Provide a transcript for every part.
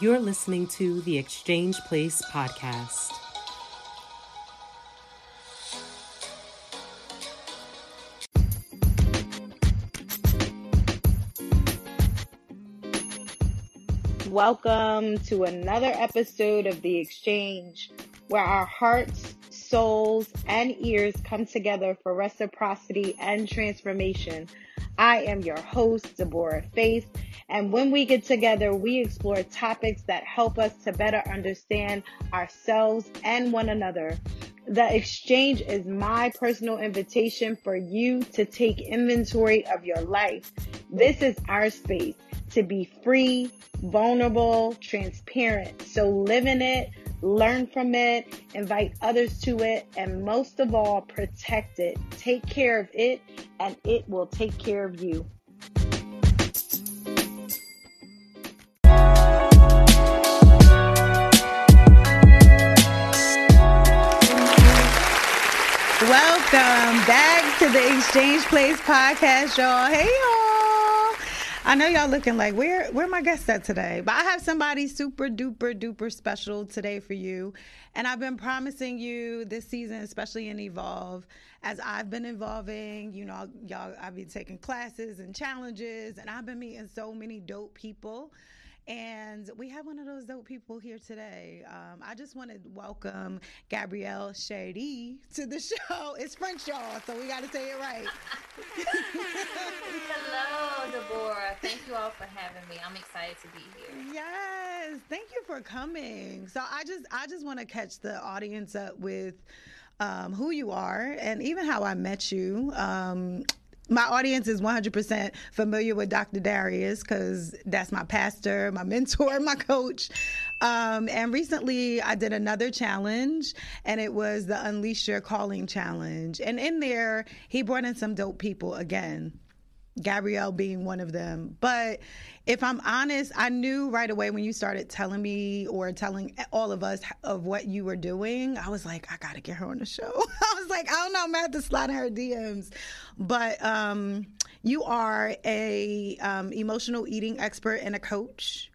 You're listening to the Exchange Place podcast. Welcome to another episode of The Exchange, where our hearts, souls, and ears come together for reciprocity and transformation. I am your host, Deborah Faith, and when we get together, we explore topics that help us to better understand ourselves and one another. The exchange is my personal invitation for you to take inventory of your life. This is our space to be free, vulnerable, transparent. So live in it, learn from it, invite others to it, and most of all, protect it. Take care of it, and it will take care of you. Welcome back to the Exchange Place podcast, y'all. Hey, y'all. I know y'all looking like where where my guests at today, but I have somebody super duper duper special today for you, and I've been promising you this season, especially in Evolve, as I've been evolving. You know, y'all, I've been taking classes and challenges, and I've been meeting so many dope people. And we have one of those dope people here today. Um, I just want to welcome Gabrielle Shady to the show. It's French, y'all, so we got to say it right. Hello, Deborah. Thank you all for having me. I'm excited to be here. Yes, thank you for coming. So I just, I just want to catch the audience up with um, who you are and even how I met you. Um, my audience is 100% familiar with Dr. Darius because that's my pastor, my mentor, my coach. Um, and recently I did another challenge and it was the Unleash Your Calling Challenge. And in there, he brought in some dope people again. Gabrielle being one of them. But if I'm honest, I knew right away when you started telling me or telling all of us of what you were doing, I was like, I gotta get her on the show. I was like, I don't know, I'm gonna have to slide her DMs. But um, you are a um, emotional eating expert and a coach.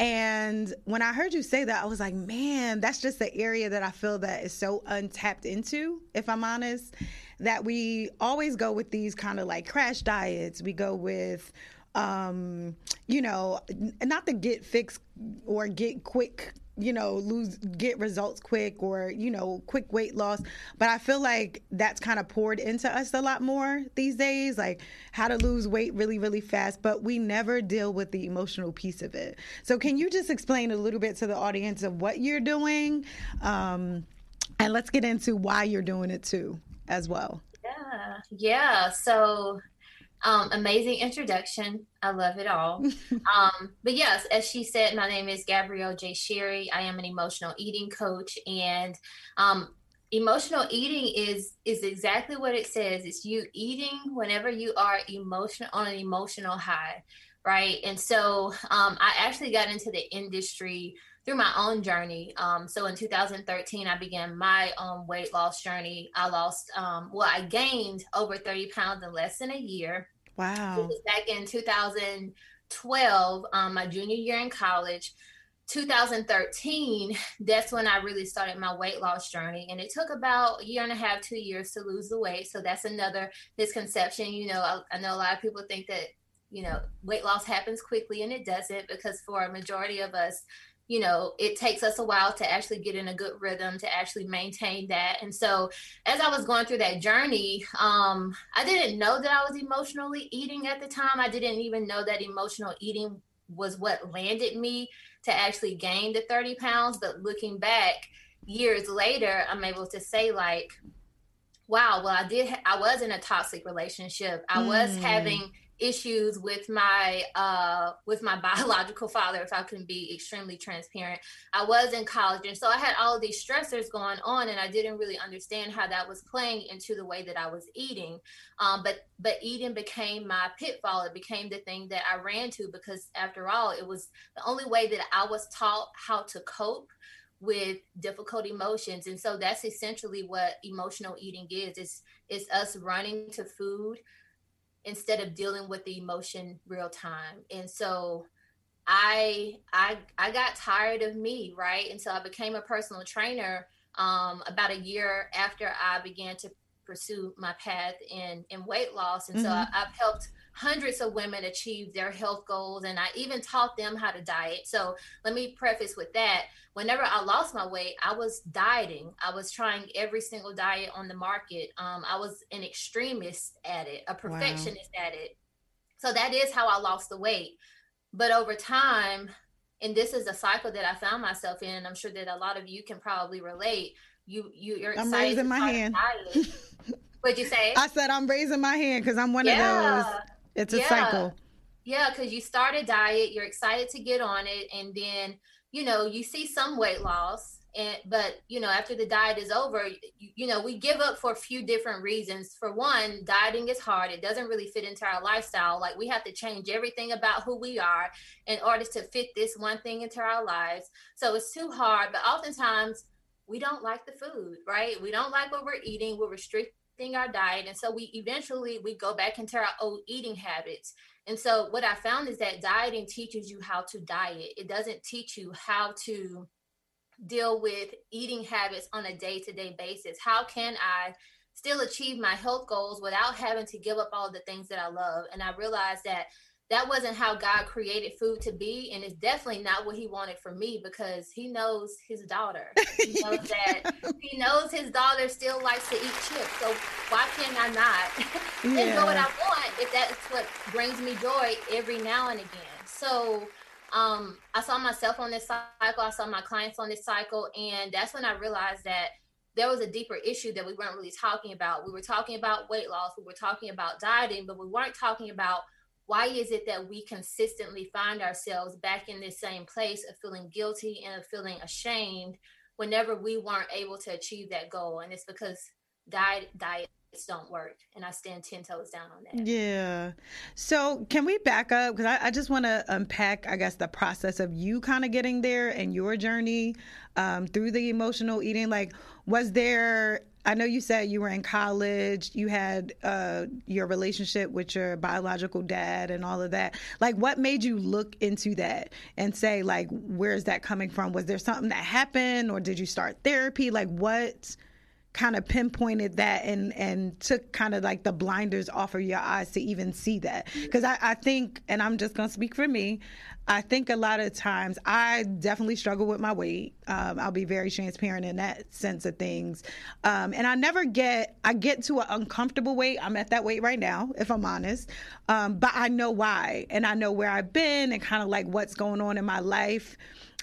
And when I heard you say that, I was like, man, that's just the area that I feel that is so untapped into, if I'm honest, that we always go with these kind of like crash diets. We go with, um, you know, not the get fixed or get quick you know lose get results quick or you know quick weight loss. But i feel like that's kind of poured into us a lot more these days like how to lose weight really really fast. But we never deal with the emotional piece of it. So can you just explain a little bit to the audience of what you're doing um, and let's get into why you're doing it too as well yeah yeah so um, amazing introduction. I love it all. um, but yes, as she said, my name is Gabrielle J. Sherry. I am an emotional eating coach, and um, emotional eating is is exactly what it says. It's you eating whenever you are emotional on an emotional high, right? And so um, I actually got into the industry through my own journey. Um, so in 2013, I began my own weight loss journey. I lost, um, well, I gained over 30 pounds in less than a year. Wow. back in 2012, um, my junior year in college. 2013, that's when I really started my weight loss journey. And it took about a year and a half, two years to lose the weight. So that's another misconception. You know, I, I know a lot of people think that, you know, weight loss happens quickly and it doesn't because for a majority of us, you know, it takes us a while to actually get in a good rhythm to actually maintain that. And so, as I was going through that journey, um, I didn't know that I was emotionally eating at the time. I didn't even know that emotional eating was what landed me to actually gain the 30 pounds. But looking back years later, I'm able to say, like, wow, well, I did, I was in a toxic relationship. I mm. was having issues with my uh with my biological father if i can be extremely transparent. I was in college and so i had all these stressors going on and i didn't really understand how that was playing into the way that i was eating. Um, but but eating became my pitfall. It became the thing that i ran to because after all it was the only way that i was taught how to cope with difficult emotions. And so that's essentially what emotional eating is. It's it's us running to food instead of dealing with the emotion real time. And so I I I got tired of me, right? And so I became a personal trainer um, about a year after I began to pursue my path in in weight loss, and mm-hmm. so I, I've helped hundreds of women achieve their health goals and I even taught them how to diet. So let me preface with that. Whenever I lost my weight, I was dieting. I was trying every single diet on the market. Um, I was an extremist at it, a perfectionist wow. at it. So that is how I lost the weight. But over time, and this is a cycle that I found myself in, and I'm sure that a lot of you can probably relate. You you you're I'm raising my hand. What'd you say? I said I'm raising my hand because I'm one yeah. of those it's a yeah. cycle. Yeah, because you start a diet, you're excited to get on it, and then you know you see some weight loss, and but you know after the diet is over, you, you know we give up for a few different reasons. For one, dieting is hard; it doesn't really fit into our lifestyle. Like we have to change everything about who we are in order to fit this one thing into our lives. So it's too hard. But oftentimes we don't like the food, right? We don't like what we're eating. We're restricted our diet and so we eventually we go back into our old eating habits. And so what i found is that dieting teaches you how to diet. It doesn't teach you how to deal with eating habits on a day-to-day basis. How can i still achieve my health goals without having to give up all the things that i love? And i realized that that wasn't how God created food to be. And it's definitely not what he wanted for me because he knows his daughter. He knows that he knows his daughter still likes to eat chips. So why can I not yeah. enjoy what I want if that's what brings me joy every now and again? So um, I saw myself on this cycle, I saw my clients on this cycle, and that's when I realized that there was a deeper issue that we weren't really talking about. We were talking about weight loss, we were talking about dieting, but we weren't talking about why is it that we consistently find ourselves back in this same place of feeling guilty and of feeling ashamed whenever we weren't able to achieve that goal? And it's because diet diets don't work. And i stand 10 toes down on that. Yeah. So can we back up? Because I, I, just want to unpack i guess the process of you kind of getting there and your journey um, through the emotional eating. Like was there I know you said you were in college, you had uh, your relationship with your biological dad and all of that. Like, what made you look into that and say, like, where's that coming from? Was there something that happened or did you start therapy? Like, what kind of pinpointed that and and took kind of like the blinders off of your eyes to even see that because I, I think and i'm just gonna speak for me i think a lot of times i definitely struggle with my weight. Um, i'll be very transparent in that sense of things. Um, and i never get i get to an uncomfortable weight. I'm at that weight right now if i'm honest. Um, but i know why and i know where i've been and kind of like what's going on in my life.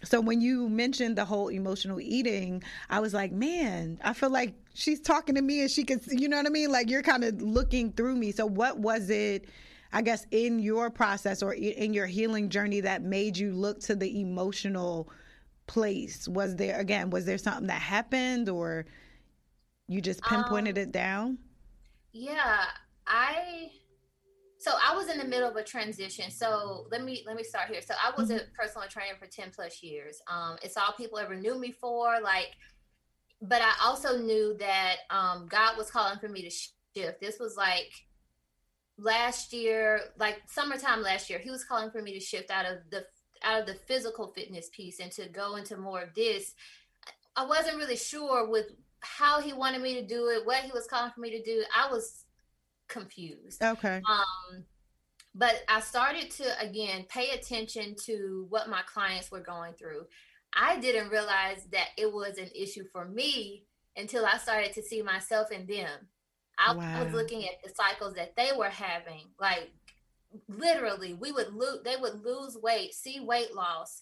So when you mentioned the whole emotional eating, I was like, man, I feel like she's talking to me and she can, you know what I mean? Like you're kind of looking through me. So what was it, I guess, in your process or in your healing journey that made you look to the emotional place? Was there, again, was there something that happened or you just pinpointed um, it down? Yeah, I so I was in the middle of a transition. So let me let me start here. So I was mm-hmm. a personal trainer for 10 plus years. Um, it's all people ever knew me for. Like, but I also knew that um, God was calling for me to shift. This was like last year, like summertime last year. He was calling for me to shift out of the out of the physical fitness piece and to go into more of this. I wasn't really sure with how he wanted me to do it, what he was calling for me to do. I was confused. Okay. Um, but I started to again pay attention to what my clients were going through. I didn't realize that it was an issue for me until I started to see myself in them. I wow. was looking at the cycles that they were having, like literally, we would lose. They would lose weight, see weight loss,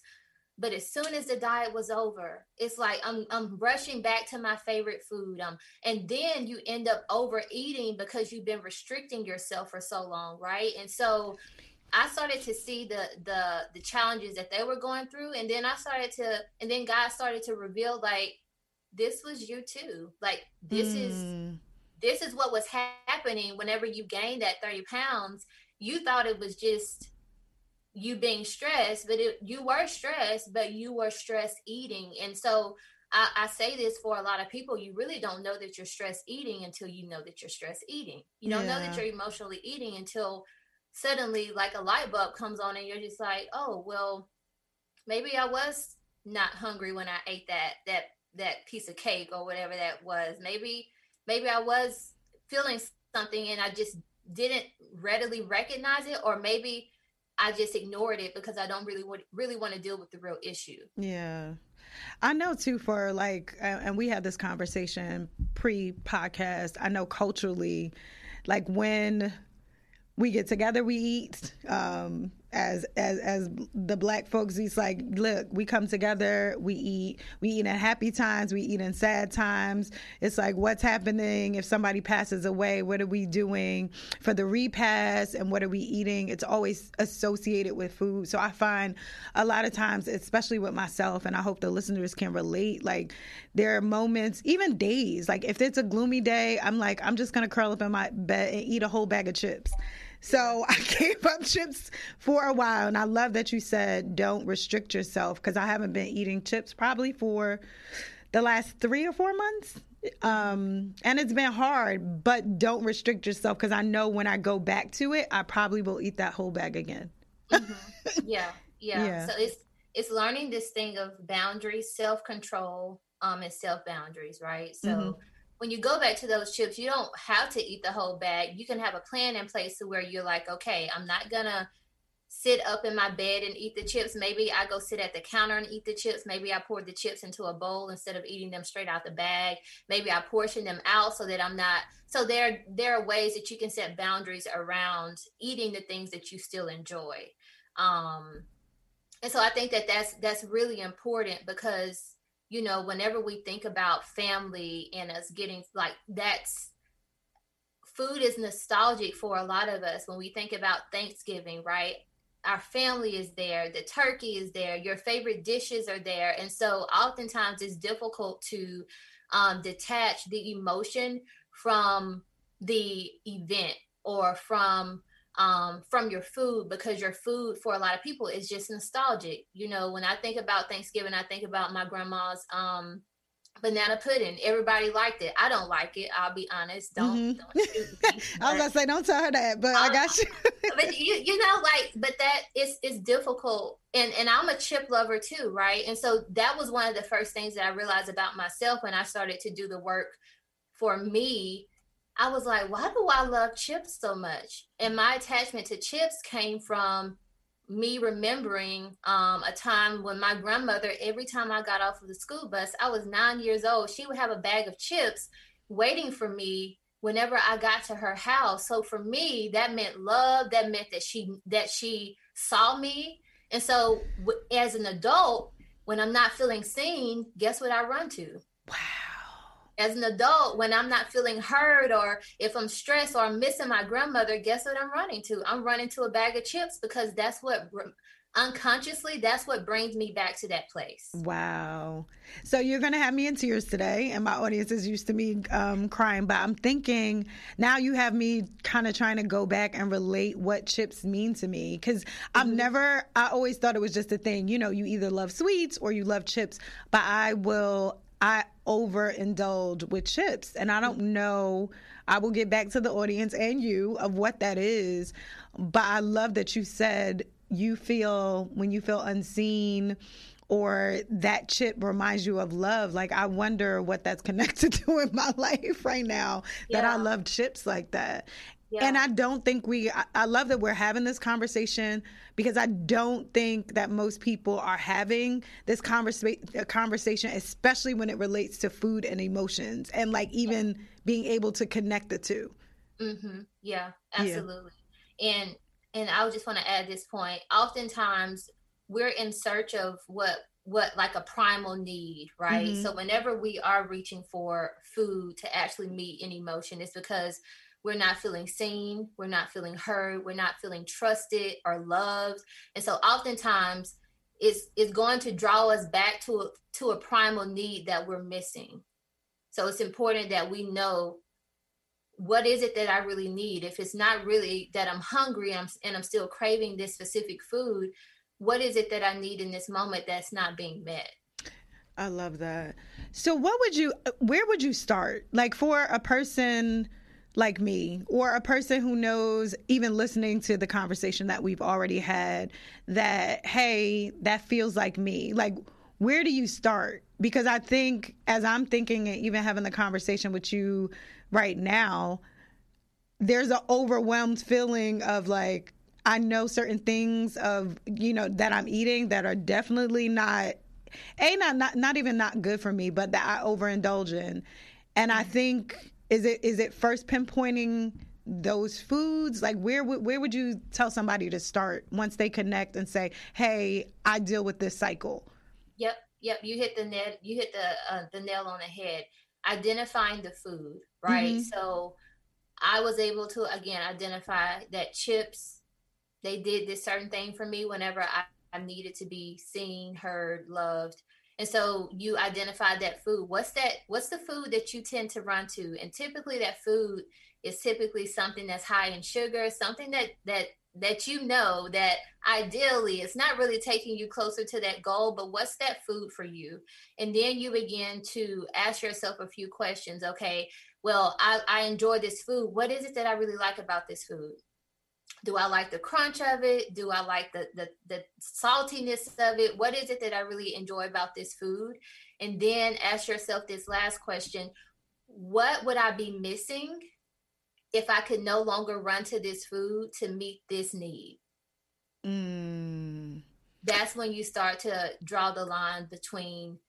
but as soon as the diet was over, it's like I'm I'm rushing back to my favorite food. Um, and then you end up overeating because you've been restricting yourself for so long, right? And so I started to see the the the challenges that they were going through, and then I started to, and then God started to reveal like this was you too. Like this mm. is. This is what was happening whenever you gained that 30 pounds. You thought it was just you being stressed, but it, you were stressed, but you were stress eating. And so I, I, say this for a lot of people you really don't know that you're stress eating until you know that you're stress eating. You don't yeah. know that you're emotionally eating until suddenly, like a light bulb comes on, and you're just like, oh, well, maybe I was not hungry when I ate that that that piece of cake or whatever that was. Maybe maybe I was feeling something and I just didn't readily recognize it or maybe I just ignored it because I don't really want really want to deal with the real issue. Yeah. I know too for like and we had this conversation pre podcast. I know culturally like when we get together, we eat. Um, as as as the black folks, it's like, look, we come together, we eat, we eat in happy times, we eat in sad times. It's like, what's happening if somebody passes away? What are we doing for the repast, and what are we eating? It's always associated with food. So I find a lot of times, especially with myself, and I hope the listeners can relate. Like there are moments, even days, like if it's a gloomy day, I'm like, I'm just gonna curl up in my bed and eat a whole bag of chips. So I gave up chips for a while. And I love that you said don't restrict yourself because I haven't been eating chips probably for the last three or four months. Um, and it's been hard, but don't restrict yourself because I know when I go back to it, I probably will eat that whole bag again. mm-hmm. yeah, yeah, yeah. So it's it's learning this thing of boundaries, self control, um, and self boundaries, right? So mm-hmm when you go back to those chips, you don't have to eat the whole bag. You can have a plan in place to where you're like, okay, I'm not gonna sit up in my bed and eat the chips. Maybe I go sit at the counter and eat the chips. Maybe I pour the chips into a bowl instead of eating them straight out the bag. Maybe I portion them out so that I'm not. So there, there are ways that you can set boundaries around eating the things that you still enjoy. Um, and so I think that that's that's really important because you know, whenever we think about family and us getting like that's food is nostalgic for a lot of us when we think about Thanksgiving, right? Our family is there, the turkey is there, your favorite dishes are there. And so oftentimes it's difficult to um, detach the emotion from the event or from um, from your food because your food for a lot of people is just nostalgic. You know, when I think about Thanksgiving, I think about my grandma's um, banana pudding. Everybody liked it. I don't like it. I'll be honest. Don't. Mm-hmm. don't I was gonna say, don't tell her that, but I got you. but you, you know, like, but that is is difficult. And and I'm a chip lover too, right? And so that was one of the first things that I realized about myself when I started to do the work for me I was like, why do I love chips so much? And my attachment to chips came from me remembering um, a time when my grandmother, every time I got off of the school bus, I was nine years old, she would have a bag of chips waiting for me whenever I got to her house. So for me, that meant love. That meant that she that she saw me. And so as an adult, when I'm not feeling seen, guess what I run to? Wow as an adult when i'm not feeling heard or if i'm stressed or i'm missing my grandmother guess what i'm running to? I'm running to a bag of chips because that's what unconsciously that's what brings me back to that place. Wow. So you're gonna have me in tears today and my audience is used to me um, crying but i'm thinking now you have me kind of trying to go back and relate what chips mean to me because mm-hmm. i've never i always thought it was just a thing. You know you either love sweets or you love chips but i will I overindulge with chips. And I don't know, I will get back to the audience and you of what that is. But I love that you said you feel when you feel unseen or that chip reminds you of love. Like, I wonder what that's connected to in my life right now yeah. that I love chips like that. Yeah. And I don't think we, I, I love that we're having this conversation because I don't think that most people are having this conversa- conversation, especially when it relates to food and emotions and like even being able to connect the 2 mm-hmm. Yeah, absolutely. Yeah. And, and I just want to add this point. Oftentimes we're in search of what what like a primal need, right? Mm-hmm. So whenever we are reaching for food to actually meet an emotion, it's because we're not feeling seen, we're not feeling heard, we're not feeling trusted or loved. And so oftentimes it's it's going to draw us back to a, to a primal need that we're missing. So it's important that we know what is it that I really need. If it's not really that I'm hungry I'm, and I'm still craving this specific food, what is it that I need in this moment that's not being met? I love that. So what would you uh, where would you start? Like for a person like me or a person who knows even listening to the conversation that we've already had that hey that feels like me. Like where do you start? Because i think as i'm thinking and even having the conversation with you right now there's an overwhelmed feeling of like i know certain things of you know that i'm eating that are definitely not a not not, not even not good for me but that i overindulge in. And i mm-hmm. think is it is it first pinpointing those foods? Like where would where would you tell somebody to start once they connect and say hey i deal with this cycle yep yep. You hit the net you hit the uh, the nail on the head. Identifying the food right? Mm-hmm. so i was able to again identify that chips they did this certain thing for me whenever i, I needed to be seen heard loved and so you identify that food. What's that? What's the food that you tend to run to? And typically that food is typically something that's high in sugar, something that that that you know that ideally it's not really taking you closer to that goal, but what's that food for you? And then you begin to ask yourself a few questions. Okay, well, I, I enjoy this food. What is it that I really like about this food? Do I like the crunch of it? Do I like the, the the saltiness of it? What is it that I really enjoy about this food? And then ask yourself this last question: What would I be missing if I could no longer run to this food to meet this need? Mm. That's when you start to draw the line between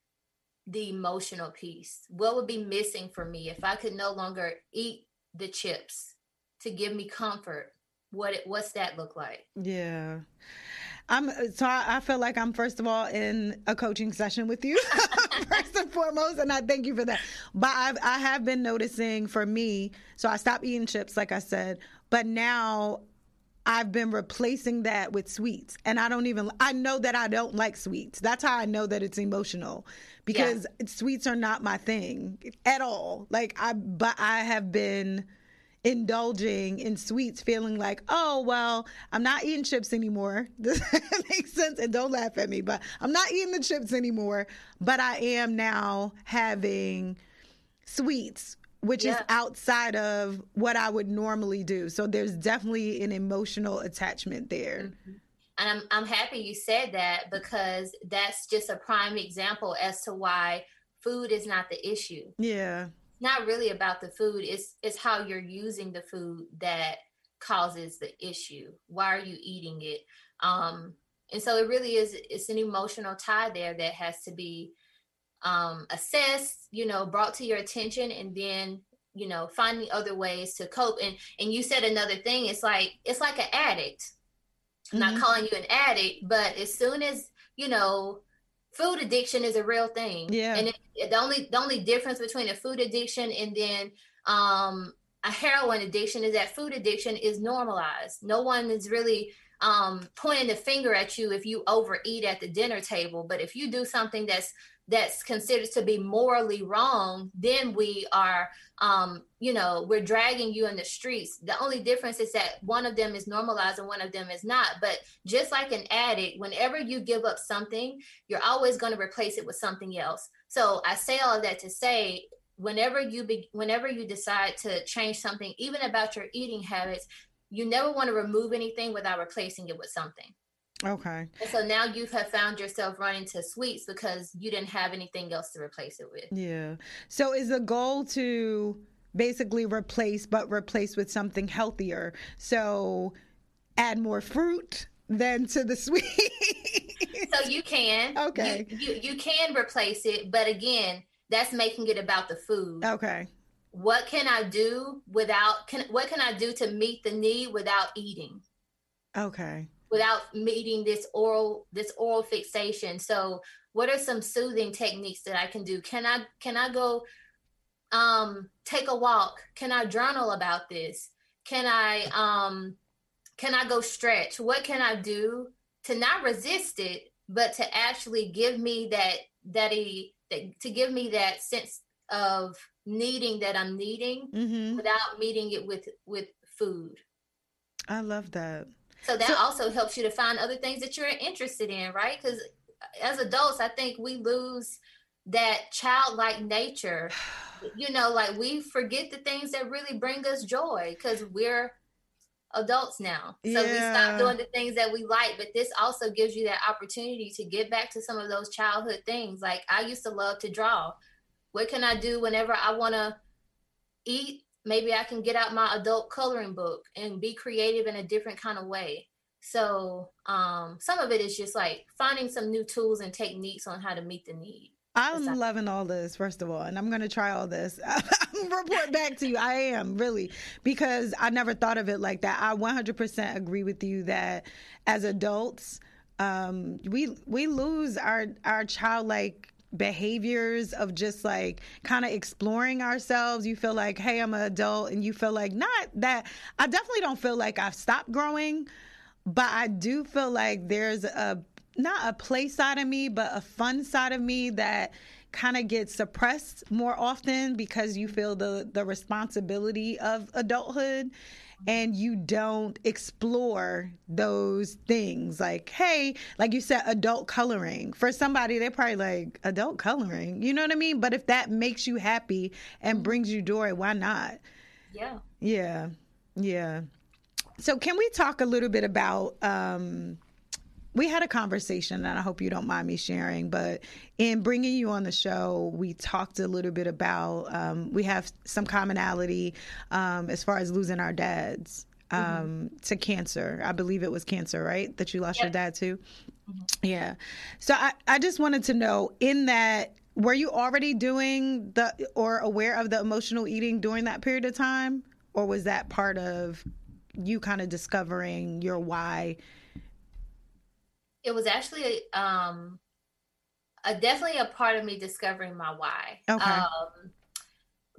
the emotional piece. What would be missing for me if I could no longer eat the chips to give me comfort? What what's that look like? Yeah. I'm so I, I, feel like I'm first of all in a coaching session with you first and foremost, and I thank you for that. But I've, I have been noticing for me, so I stopped eating chips, like I said, but now I've been replacing that with sweets, and I don't even I know that I don't like sweets. That's how I know that it's emotional because yeah. sweets are not my thing at all. Like I, but I have been indulging in sweets, feeling like, oh, well, I'm not eating chips anymore. Does that make sense? And don't laugh at me, but I'm not eating the chips anymore. But I am now having sweets, which yeah. is outside of what I would normally do. So there's definitely an emotional attachment there. Mm-hmm. And I'm, I'm happy you said that because that's just a prime example as to why food is not the issue. Yeah not really about the food it's it's how you're using the food that causes the issue. Why are you eating it? Um and so it really is it's an emotional tie there that has to be um assessed you know brought to your attention and then you know finding other ways to cope. And and you said another thing it's like it's like an addict. Mm-hmm. not calling you an addict but as soon as you know food addiction is a real thing. Yeah. And it, the only the only difference between a food addiction and then um, a heroin addiction is that food addiction is normalized. No one is really um, pointing the finger at you if you overeat at the dinner table. But if you do something that's that's considered to be morally wrong, then we are, um, you know, we're dragging you in the streets. The only difference is that one of them is normalized and one of them is not. But just like an addict, whenever you give up something, you're always going to replace it with something else. So I say all of that to say, whenever you be, whenever you decide to change something, even about your eating habits, you never want to remove anything without replacing it with something. Okay. And so now you have found yourself running to sweets because you didn't have anything else to replace it with. Yeah. So is the goal to basically replace, but replace with something healthier? So add more fruit than to the sweet. so you can. Okay. You, you, you can replace it, but again, that's making it about the food. Okay. What can I do without can what can I do to meet the need without eating? Okay without meeting this oral this oral fixation. So what are some soothing techniques that i can do? Can i can i go um take a walk? Can i journal about this? Can i um can i go stretch? What can i do to not resist it but to actually give me that that he that, to give me that sense of needing that i'm needing mm-hmm. without meeting it with with food? I love that so that so, also helps you to find other things that you're interested in, right? Because as adults, I think we lose that childlike nature you know, like we forget the things that really bring us joy because we're adults now. So yeah. we stop doing the things that we like. But this also gives you that opportunity to get back to some of those childhood things. Like I used to love to draw. What can I do whenever I want to eat? Maybe I can get out my adult coloring book and be creative in a different kind of way. So um, some of it is just like finding some new tools and techniques on how to meet the need. I'm loving all this, first of all, and I'm going to try all this. report back to you. I am really because I never thought of it like that. I 100% agree with you that as adults, um, we we lose our our childlike behaviors of just like kind of exploring ourselves. You feel like, hey, I'm an adult, and you feel like not that. I definitely don't feel like I've stopped growing, but I do feel like there's a not a play side of me, but a fun side of me that kind of gets suppressed more often because you feel the the responsibility of adulthood and you don't explore those things. Like hey like you said adult coloring. For somebody they're probably like adult coloring you know what i mean? But if that makes you happy and brings you joy why not? Yeah. Yeah yeah. So can we talk a little bit about um we had a conversation, and I hope you don't mind me sharing. But in bringing you on the show, we talked a little bit about um, we have some commonality um, as far as losing our dads um, mm-hmm. to cancer. I believe it was cancer, right? That you lost yep. your dad to. Mm-hmm. Yeah. So I, I just wanted to know in that were you already doing the or aware of the emotional eating during that period of time, or was that part of you kind of discovering your why? It was actually um a, definitely a part of me discovering my why. Okay. Um,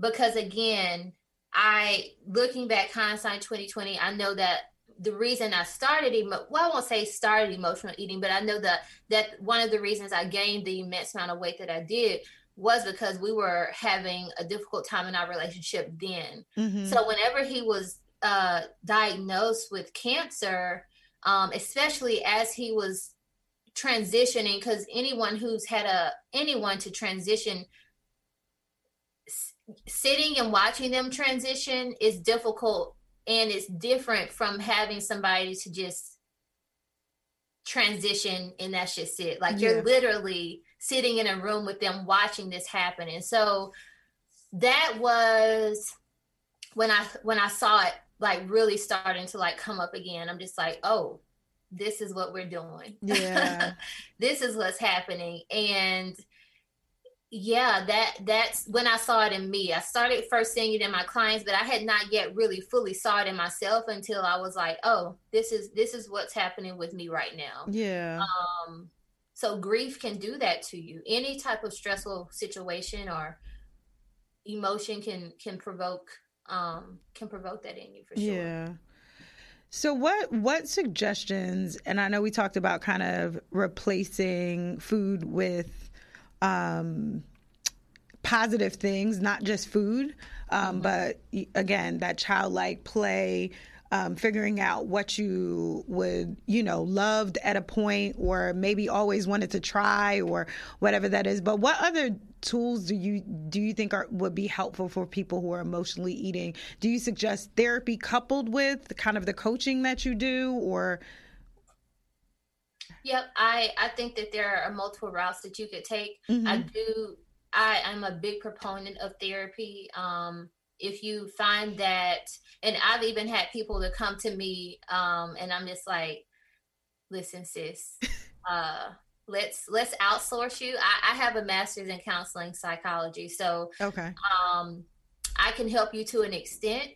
because again, I looking back hindsight 2020, I know that the reason I started emo- well, I won't say started emotional eating, but I know that that one of the reasons I gained the immense amount of weight that I did was because we were having a difficult time in our relationship then. Mm-hmm. So whenever he was uh, diagnosed with cancer, um, especially as he was transitioning because anyone who's had a anyone to transition sitting and watching them transition is difficult and it's different from having somebody to just transition and that's just it. Like yeah. you're literally sitting in a room with them watching this happen. And so that was when i when i saw it like really starting to like come up again. I'm just like oh this is what we're doing. Yeah. this is what's happening. And yeah, that that's when I saw it in me. I started first seeing it in my clients, but I had not yet really fully saw it in myself until I was like, oh, this is this is what's happening with me right now. Yeah. Um so grief can do that to you. Any type of stressful situation or emotion can can provoke um can provoke that in you for sure. Yeah. So what what suggestions and I know we talked about kind of replacing food with um, positive things, not just food, um, mm-hmm. but again that childlike play, um, figuring out what you would, you know, loved at a point or maybe always wanted to try or whatever that is. But what other tools do you do you think are would be helpful for people who are emotionally eating? Do you suggest therapy coupled with kind of the coaching that you do or Yep, I I think that there are multiple routes that you could take. Mm-hmm. I do I am a big proponent of therapy. Um if you find that and I've even had people to come to me um and I'm just like listen sis uh let's let's outsource you. I, I have a master's in counseling psychology so okay. um i can help you to an extent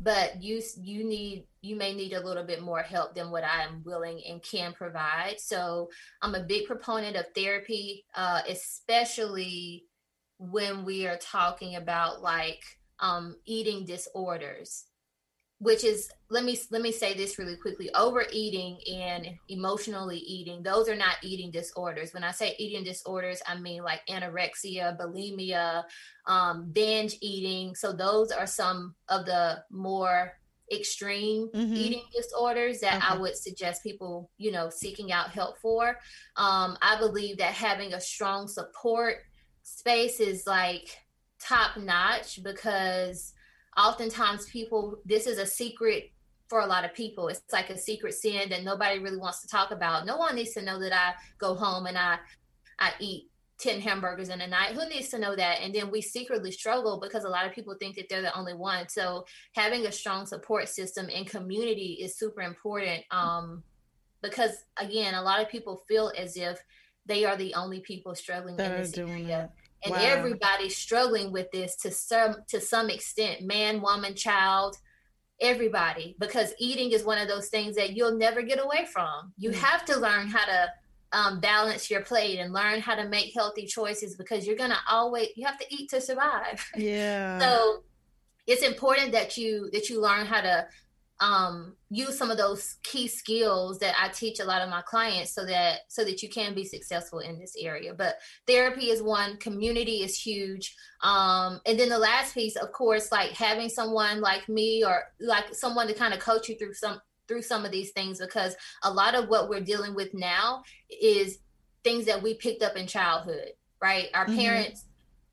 but you you need you may need a little bit more help than what i am willing and can provide. So i'm a big proponent of therapy uh, especially when we are talking about like um, eating disorders which is let me let me say this really quickly overeating and emotionally eating those are not eating disorders when i say eating disorders i mean like anorexia bulimia um, binge eating so those are some of the more extreme mm-hmm. eating disorders that okay. i would suggest people you know seeking out help for um, i believe that having a strong support space is like top notch because oftentimes people this is a secret for a lot of people. It's like a secret sin that nobody really wants to talk about. No one needs to know that i go home and i i eat 10 hamburgers in a night. Who needs to know that? And then we secretly struggle because a lot of people think that they're the only one. So having a strong support system and community is super important um, because again a lot of people feel as if they are the only people struggling that in this area. that. And wow. everybody's struggling with this to some to some extent man woman child everybody because eating is one of those things that you'll never get away from you mm. have to learn how to um, balance your plate and learn how to make healthy choices because you're gonna always you have to eat to survive. Yeah. so it's important that you that you learn how to um, use some of those key skills that I teach a lot of my clients so that so that you can be successful in this area. But therapy is one, community is huge. Um, and then the last piece, of course, like having someone like me or like someone to kind of coach you through some through some of these things because a lot of what we're dealing with now is things that we picked up in childhood, right? Our mm-hmm. parents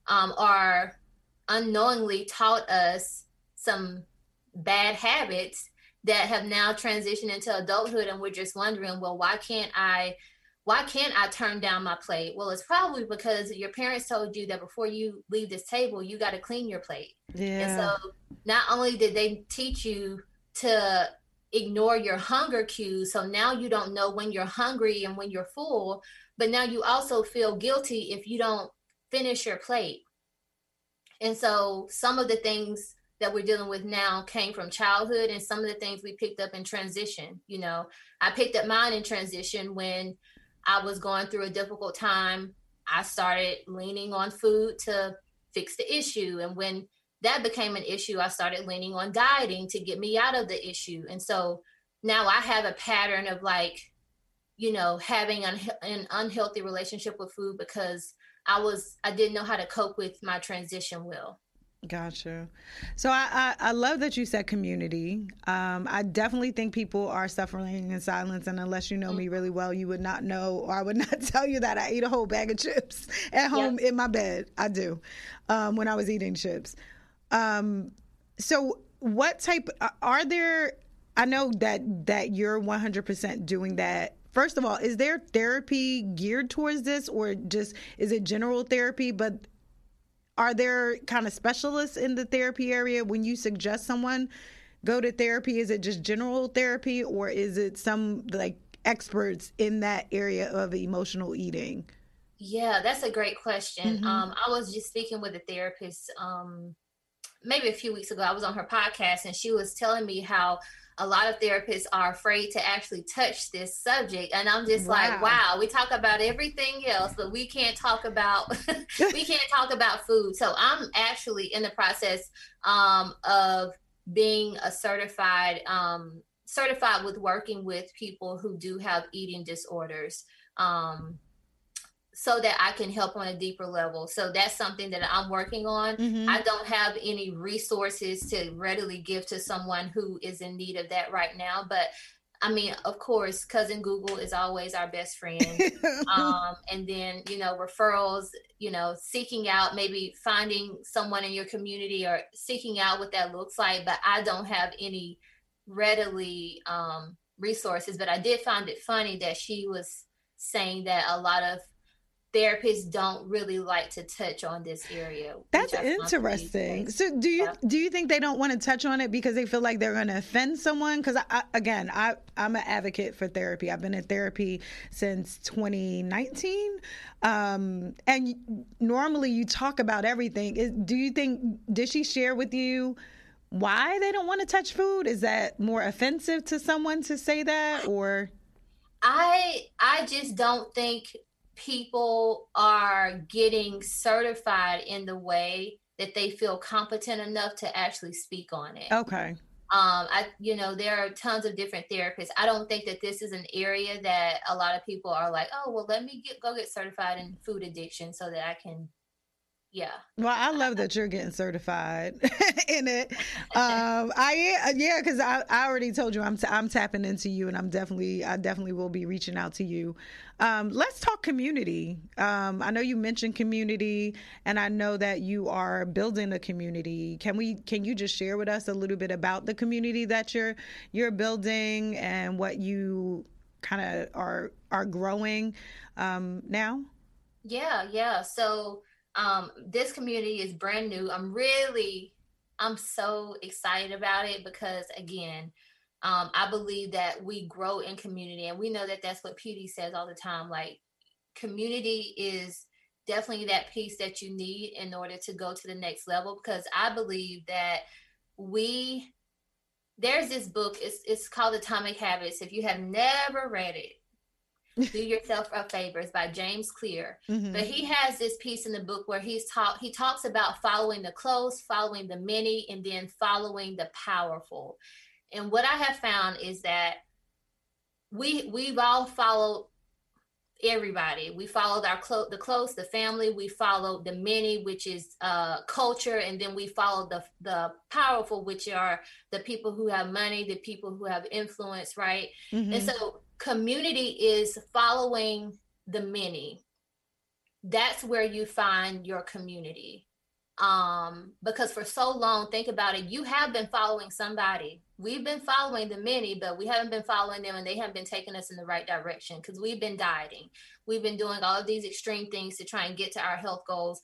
um, are unknowingly taught us some bad habits that have now transitioned into adulthood and we're just wondering well why can't i why can't i turn down my plate well it's probably because your parents told you that before you leave this table you got to clean your plate yeah. and so not only did they teach you to ignore your hunger cues. So now you don't know when you're hungry and when you're full, but now you also feel guilty if you don't finish your plate. And so some of the things that we're dealing with now came from childhood and some of the things we picked up in transition. You know, I picked up mine in transition when I was going through a difficult time. I started leaning on food to fix the issue. And when that became an issue. I started leaning on dieting to get me out of the issue. And so now I have a pattern of like, you know, having an, an unhealthy relationship with food because I was, I didn't know how to cope with my transition well. Gotcha. So I, I, I, love that you said community. Um, I definitely think people are suffering in silence, and unless you know me really well, you would not know, or I would not tell you that I eat a whole bag of chips at home yep. in my bed. I do um, when I was eating chips. Um, so what type are there? I know that that you're 100% doing that. First of all, is there therapy geared towards this, or just is it general therapy? But are there kind of specialists in the therapy area when you suggest someone go to therapy? Is it just general therapy, or is it some like experts in that area of emotional eating? Yeah, that's a great question. Mm-hmm. Um, I was just speaking with a therapist um, maybe a few weeks ago, I was on her podcast and she was telling me how a lot of therapists are afraid to actually touch this subject and i'm just wow. like wow we talk about everything else but we can't talk about we can't talk about food so i'm actually in the process um, of being a certified um, certified with working with people who do have eating disorders um, so that I can help on a deeper level. So that's something that I'm working on. Mm-hmm. I don't have any resources to readily give to someone who is in need of that right now, but I mean, of course, cousin Google is always our best friend. um, and then, you know, referrals, you know, seeking out maybe finding someone in your community or seeking out what that looks like. But I don't have any readily um, resources. But I did find it funny that she was saying that a lot of therapists don't really like to touch on this area. That's interesting. So do you yeah. do you think they don't want to touch on it because they feel like they're going to offend someone? Because again, I I'm an advocate for therapy. I've been in therapy since 2019, um, and normally you talk about everything. do you think did she share with you? Why they don't want to touch food? Is that more offensive to someone to say that, or? I I just don't think people are getting certified in the way that they feel competent enough to actually speak on it. Okay. Um, I, you know, there are tons of different therapists. I don't think that this is an area that a lot of people are like, oh, well, let me get go get certified in food addiction so that I can yeah. Well, I love that you're getting certified in it. Um, I yeah, because I, I already told you I'm t- I'm tapping into you, and I'm definitely I definitely will be reaching out to you. Um, let's talk community. Um, I know you mentioned community, and I know that you are building a community. Can we can you just share with us a little bit about the community that you're you're building and what you kind of are are growing um, now? Yeah, yeah. So um, this community is brand new. I'm really, I'm so excited about it because again, um, I believe that we grow in community, and we know that that's what PD says all the time. Like, community is definitely that piece that you need in order to go to the next level. Because I believe that we there's this book. It's it's called Atomic Habits. If you have never read it, do yourself a favor it's by james clear. Mm-hmm. but he has this piece in the book where he's taught he talks about following the close following the many and then following the powerful. And what i have found is that we we've all followed everybody. We followed our close the close the family. We followed the many which is uh culture. And then we followed the the powerful which are the people who have money the people who have influence right? Mm-hmm. and so community is following the many. That's where you find your community. Um because for so long think about it you have been following somebody. We've been following the many but we haven't been following them and they haven't been taking us in the right direction because we've been dieting. We've been doing all of these extreme things to try and get to our health goals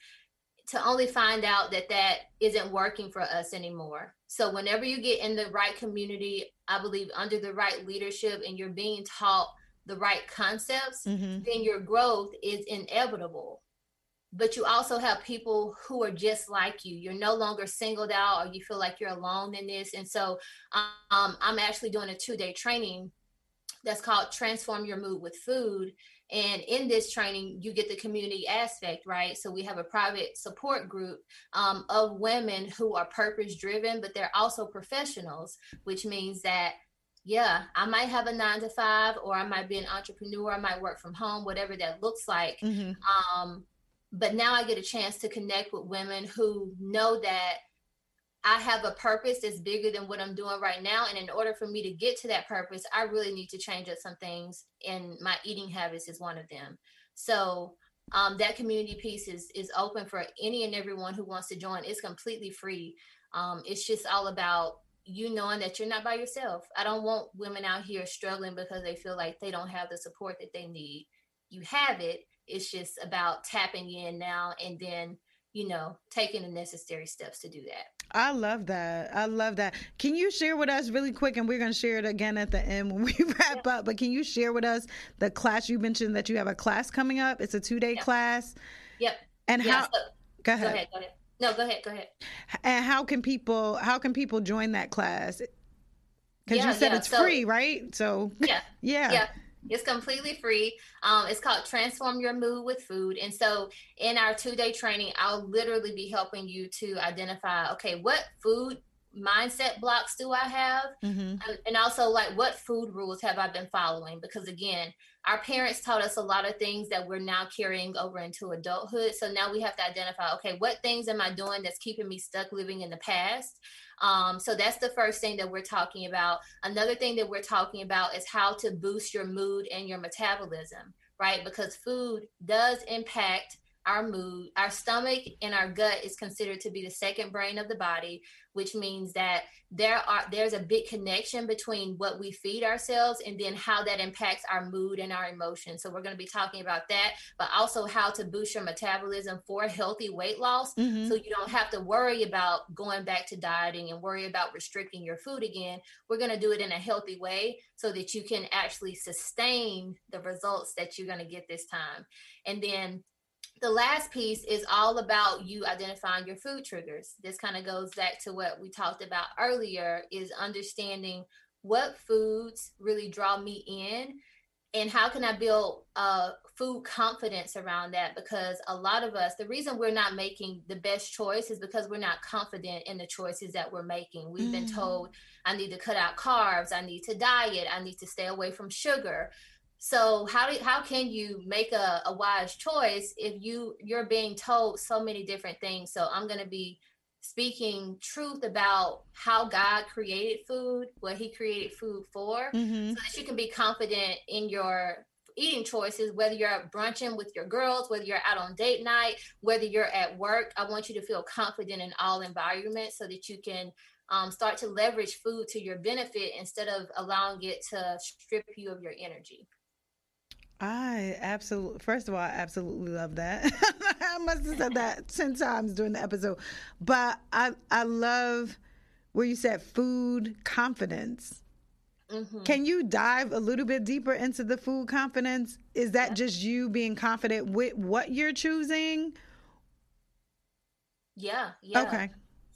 to only find out that that isn't working for us anymore. So whenever you get in the right community, I believe under the right leadership and you're being taught the right concepts, mm-hmm. then your growth is inevitable. But you also have people who are just like you. You're no longer singled out or you feel like you're alone in this. And so um, I'm actually doing a two day training that's called Transform Your Mood with Food. And in this training, you get the community aspect, right? So we have a private support group um, of women who are purpose driven, but they're also professionals, which means that yeah, I might have a nine to five, or I might be an entrepreneur, I might work from home, whatever that looks like. Mm-hmm. Um, but now I get a chance to connect with women who know that I have a purpose that's bigger than what I'm doing right now. And in order for me to get to that purpose, I really need to change up some things. And my eating habits is one of them. So um, that community piece is is open for any and everyone who wants to join. It's completely free. Um, it's just all about you knowing that you're not by yourself. I don't want women out here struggling because they feel like they don't have the support that they need. You have it. It's just about tapping in now and then you know, taking the necessary steps to do that. I love that. I love that. Can you share with us really quick, and we're going to share it again at the end when we wrap yep. up, but can you share with us the class you mentioned that you have a class coming up? It's a two day yep. class. Yep. And yeah, how, so, go, ahead. go ahead. Go ahead. No, go ahead. Go ahead. And how can people, how can people join that class? Because yeah, you said yeah. it's so, free, right? So yeah, yeah, yeah. It's completely free. Um, it's called Transform Your Mood with Food. And so, in our two day training, I'll literally be helping you to identify okay, what food mindset blocks do I have? Mm-hmm. And also, like, what food rules have I been following? Because again, our parents taught us a lot of things that we're now carrying over into adulthood. So now we have to identify okay, what things am I doing that's keeping me stuck living in the past? Um, so that's the first thing that we're talking about. Another thing that we're talking about is how to boost your mood and your metabolism, right? Because food does impact our mood. Our stomach and our gut is considered to be the second brain of the body, which means that there are there's a big connection between what we feed ourselves and then how that impacts our mood and our emotions. So we're going to be talking about that, but also how to boost your metabolism for healthy weight loss mm-hmm. so you don't have to worry about going back to dieting and worry about restricting your food again. We're going to do it in a healthy way so that you can actually sustain the results that you're going to get this time. And then the last piece is all about you identifying your food triggers. This kind of goes back to what we talked about earlier is understanding what foods really draw me in and how can I build uh, food confidence around that? Because a lot of us, the reason we're not making the best choice is because we're not confident in the choices that we're making. We've mm. been told, I need to cut out carbs, I need to diet, I need to stay away from sugar. So how do how can you make a, a wise choice if you you're being told so many different things? So I'm gonna be speaking truth about how God created food, what He created food for, mm-hmm. so that you can be confident in your eating choices, whether you're brunching with your girls, whether you're out on date night, whether you're at work. I want you to feel confident in all environments so that you can um, start to leverage food to your benefit instead of allowing it to strip you of your energy. I absolutely, first of all, I absolutely love that. I must have said that 10 times during the episode. But I, I love where you said food confidence. Mm-hmm. Can you dive a little bit deeper into the food confidence? Is that yeah. just you being confident with what you're choosing? Yeah, yeah. Okay.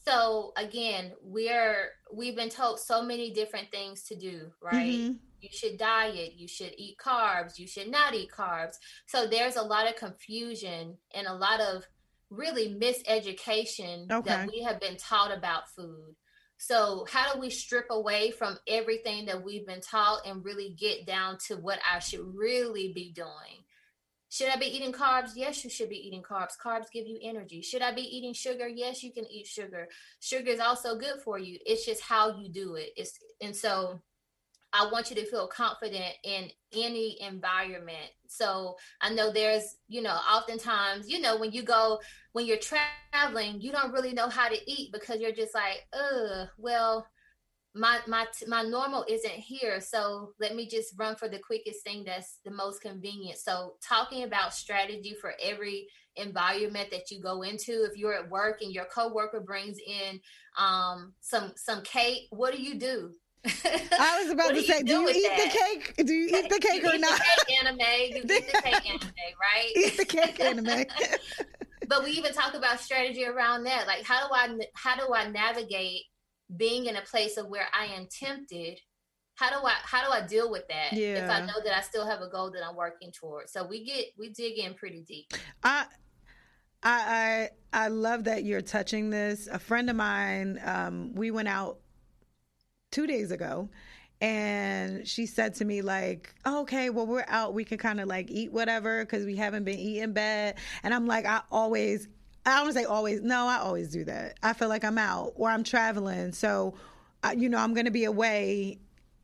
So again, we're we've been told so many different things to do, right? Mm-hmm you should diet, you should eat carbs, you should not eat carbs. So there's a lot of confusion and a lot of really miseducation okay. that we have been taught about food. So, how do we strip away from everything that we've been taught and really get down to what I should really be doing? Should I be eating carbs? Yes, you should be eating carbs. Carbs give you energy. Should I be eating sugar? Yes, you can eat sugar. Sugar is also good for you. It's just how you do it. It's and so I want you to feel confident in any environment. So I know there's, you know, oftentimes, you know, when you go, when you're traveling, you don't really know how to eat because you're just like, uh, well, my my my normal isn't here so let me just run for the quickest thing that's the most convenient so talking about strategy for every environment that you go into if you're at work and your coworker brings in um some some cake what do you do I was about to say, do, do you eat that? the cake? Do you eat the cake you or not? cake anime. You eat the cake anime, right? Eat the cake anime. but we even talk about strategy around that. Like, how do I how do I navigate being in a place of where I am tempted? How do I how do I deal with that yeah. if I know that I still have a goal that I'm working towards? So we get we dig in pretty deep. I I I, I love that you're touching this. A friend of mine, um, we went out two days ago and she said to me like oh, okay well we're out. We can kind of like eat whatever because we haven't been eating bad. And i'm like i always i don't say always no i always do that. I feel like i'm out or i'm traveling. So you know i'm gonna be away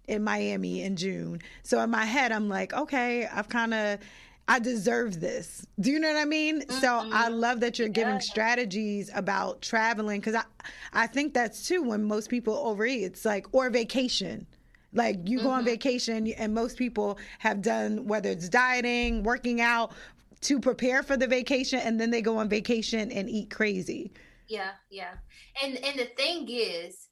in miami in june. So in my head i'm like okay i've kind of I deserve this. Do you know what I mean? Mm-hmm. So I mm-hmm. love that you're giving yeah. strategies about traveling because I, I think that's too when most people overeat. It's like or vacation. Like you mm-hmm. go on mm-hmm. vacation and most people have done whether it's dieting, working out to prepare for the vacation, and then they go on vacation and eat crazy. Yeah, yeah. And and the thing is,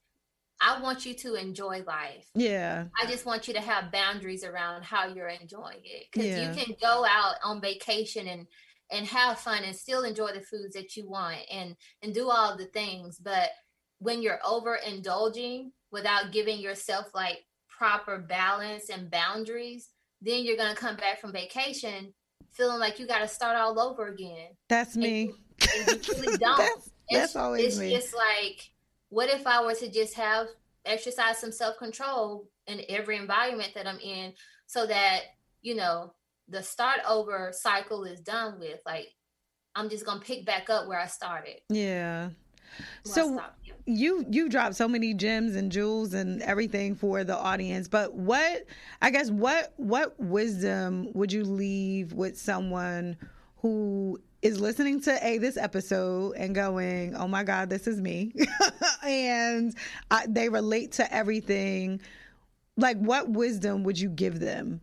I want you to enjoy life. Yeah. I just want you to have boundaries around how you're enjoying it. Because yeah. you can go out on vacation and and have fun and still enjoy the foods that you want and and do all the things. But when you're overindulging without giving yourself like proper balance and boundaries, then you're gonna come back from vacation feeling like you got to start all over again. That's me. And you, and you really don't. that's, that's always it's me. just like what if I were to just have exercise some self control in every environment that I'm in so that, you know, the start over cycle is done with? Like, I'm just going to pick back up where I started. Yeah. so you you dropped so many gems and jewels and everything for the audience but what i guess what what wisdom would you leave with someone who is listening to a this episode and going, "Oh my God, this is me," and I, they relate to everything. Like, what wisdom would you give them?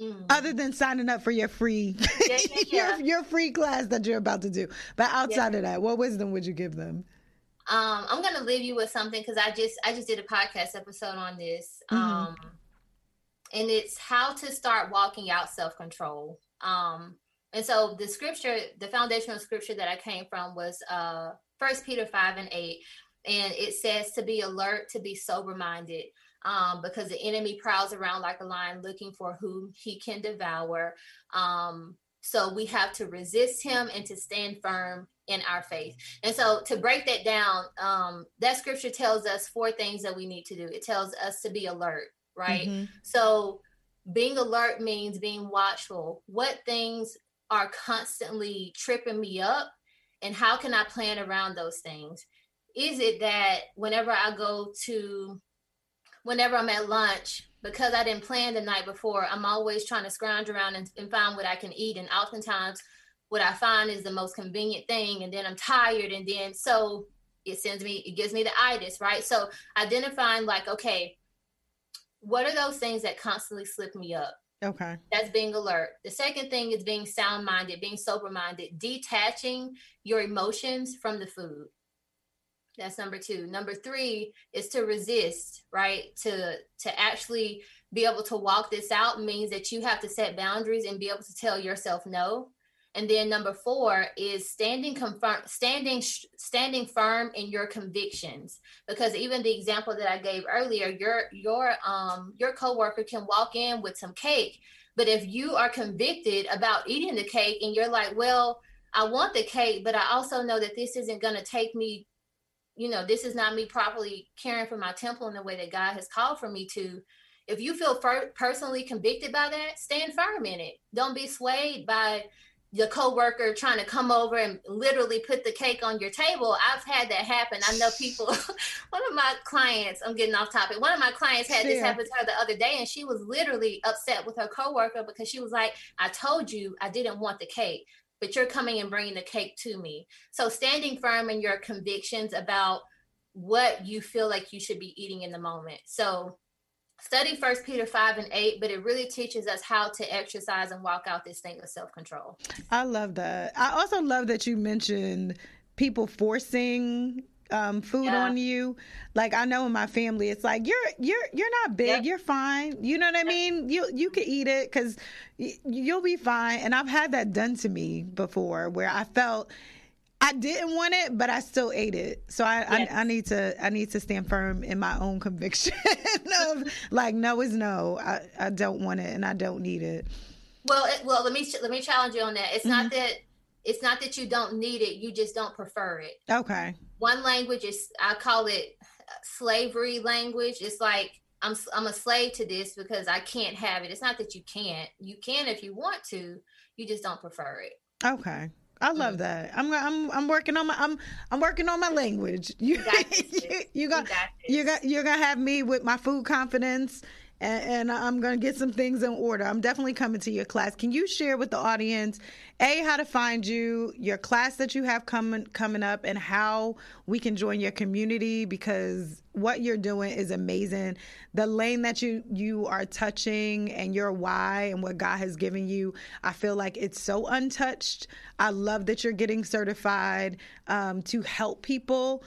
Mm. Other than signing up for your free, yeah, yeah, yeah. your, your free class that you're about to do, but outside of that, what wisdom would you give them? Um, I'm gonna leave you with something because I just I just did a podcast episode on this, mm-hmm. um, and it's how to start walking out self control. Um, and so the scripture, the foundational scripture that I came from was uh First Peter five and eight, and it says to be alert, to be sober minded, um, because the enemy prowls around like a lion looking for whom he can devour. Um, so we have to resist him and to stand firm in our faith. And so to break that down, um, that scripture tells us four things that we need to do. It tells us to be alert, right? Mm-hmm. So being alert means being watchful. What things are constantly tripping me up and how can I plan around those things? Is it that whenever I go to whenever I'm at lunch, because I didn't plan the night before, I'm always trying to scrounge around and, and, find what I can eat. And oftentimes, what I find is the most convenient thing. And then I'm tired. And then so it sends me, it gives me the itis, right? So identifying, like, okay, what are those things that constantly slip me up? Okay. That's being alert. The second thing is being sound minded, being sober minded, detaching your emotions from the food. That's number two. Number three is to resist, right? To to actually be able to walk this out means that you have to set boundaries and be able to tell yourself no. And then number four is standing confirm standing standing firm in your convictions. Because even the example that I gave earlier, your your um your coworker can walk in with some cake, but if you are convicted about eating the cake and you're like, well, I want the cake, but I also know that this isn't going to take me you know, this is not me properly caring for my temple in the way that God has called for me to. If you feel per- personally convicted by that, stand firm in it. Don't be swayed by your coworker trying to come over and literally put the cake on your table. I've had that happen. I know people. one of my clients, I'm getting off topic. One of my clients had this happen to her the other day, and she was literally upset with her coworker because she was like, "I told you I didn't want the cake." but you're coming and bringing the cake to me. So standing firm in your convictions about what you feel like you should be eating in the moment. So study first peter 5 and 8 but it really teaches us how to exercise and walk out this thing of self-control i love that i also love that you mentioned people forcing um, food yeah. on you. Like I know in my family, it's like you're you're you're not big, yep. you're fine. You know what I mean? You you can eat it because y- you'll be fine. And I've had that done to me before, where I felt I didn't want it, but I still ate it. So I, yes. I, I, need to I need to stand firm in my own conviction of like no is no. I, I don't want it and I don't need it. Well, it, well, let me let me challenge you on that. It's mm-hmm. not that it's not that you don't need it; you just don't prefer it. Okay one language is I call it slavery language. It's like I'm I'm a slave to this because I can't have it. It's not that you can't. You can if you want to. You just don't prefer it. Okay. I love mm. that. I'm I'm I'm working on my I'm I'm working on my language. You you, you got you got you're gonna have me with my food confidence and, and, I'm going to get some things in order. I'm definitely coming to your class. Can you share with the audience, A, how to find you, your class that you have coming coming up, and how we can join your community? Because what you're doing is amazing. The lane that you you are touching and your why and what God has given you, I feel like it's so untouched. I love that you're getting certified um, to help people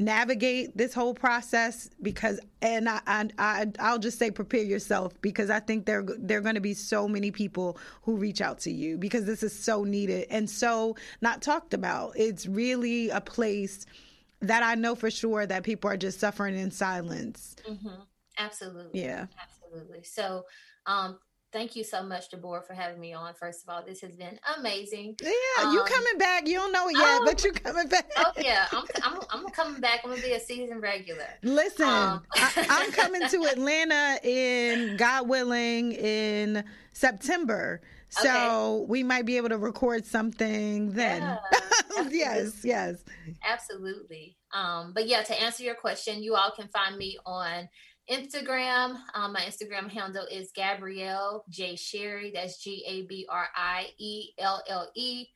navigate this whole process because and I, I, I I'll just say prepare yourself because I think there there are going to be so many people who reach out to you because this is so needed and so not talked about. It's really a place that I know for sure that people are just suffering in silence. Mm-hmm. Absolutely. Yeah. Absolutely. So um, thank you so much, Deborah, for having me on. First of all, this has been amazing. Yeah, um, you coming back. You don't know it yet, oh, but you coming back. Oh yeah, I'm, I'm, I'm coming back. I'm gonna be a season regular. Listen, um, I, am coming to Atlanta in God willing in September. So okay. we might be able to record something then. Yeah, yes, yes. Absolutely. Um, but yeah, to answer your question, you all can find me on Instagram. Um, my Instagram handle is Gabrielle J Chery. That's G A B R I E L L E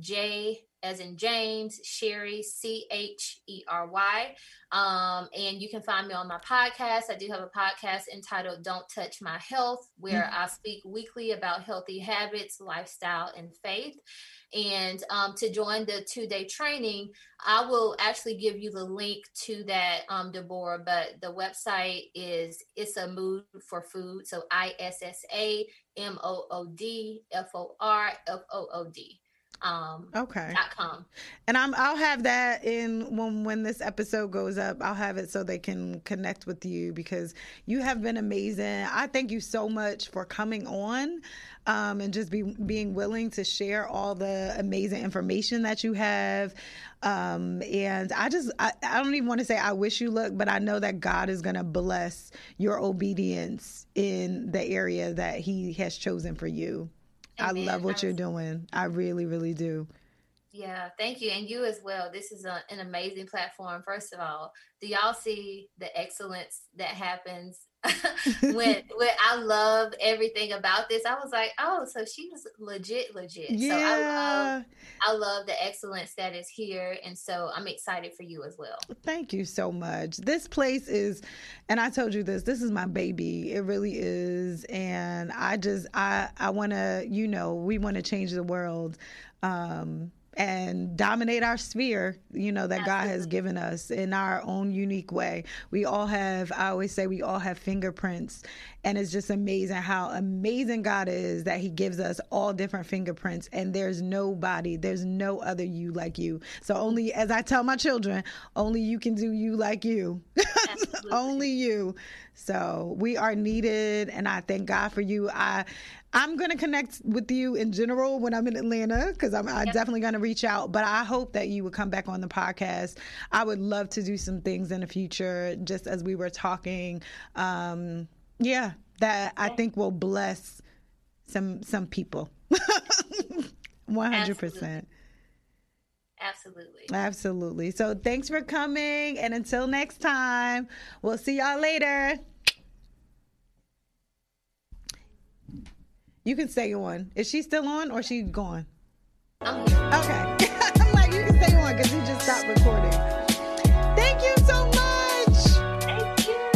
J as in James, Chery, C H E R Y. Um, and you can find me on my podcast. I do have a podcast entitled Don't Touch My Health, where mm-hmm. I speak weekly about healthy habits, lifestyle, and faith. And um, to join the two day training, I will actually give you the link to that, um, Deborah. But the website is Issa Mood for Food. So I S S A M O O D F O R F O O D. Um, okay. Dot com. And I'm I'll have that in when when this episode goes up. I'll have it so they can connect with you because you have been amazing. I thank you so much for coming on. Um, and just be being willing to share all the amazing information that you have. Um, and I just, I, I don't even want to say I wish you luck, but I know that God is going to bless your obedience in the area that He has chosen for you. Amen. I love what you're doing. I really, really do. Yeah, thank you. And you as well. This is a, an amazing platform. First of all, do y'all see the excellence that happens when when I love everything about this. I was like, oh, so she was legit, legit. Yeah. So I love I love the excellence that is here. And so I'm excited for you as well. Thank you so much. This place is and I told you this, this is my baby. It really is. And I just I I wanna, you know, we wanna change the world. Um and dominate our sphere, you know, that Absolutely. God has given us in our own unique way. We all have, I always say, we all have fingerprints. And it's just amazing how amazing God is that He gives us all different fingerprints. And there's nobody, there's no other you like you. So, only, as I tell my children, only you can do you like you. only you. So we are needed, and I thank God for you. I I'm going to connect with you in general when I'm in Atlanta because I'm, I'm yep. definitely going to reach out. But I hope that you would come back on the podcast. I would love to do some things in the future, just as we were talking. Um, yeah, that I think will bless some some people. One hundred percent. Absolutely. Absolutely. So thanks for coming. And until next time, we'll see y'all later. You can stay on. Is she still on or she gone? I'm. Okay. I'm like, you can stay on because he just stopped recording. Thank you so much. Thank you.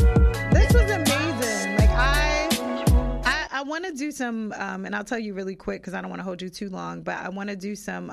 This was amazing. Like I I, I want to do some um and I'll tell you really quick because I don't want to hold you too long, but I want to do some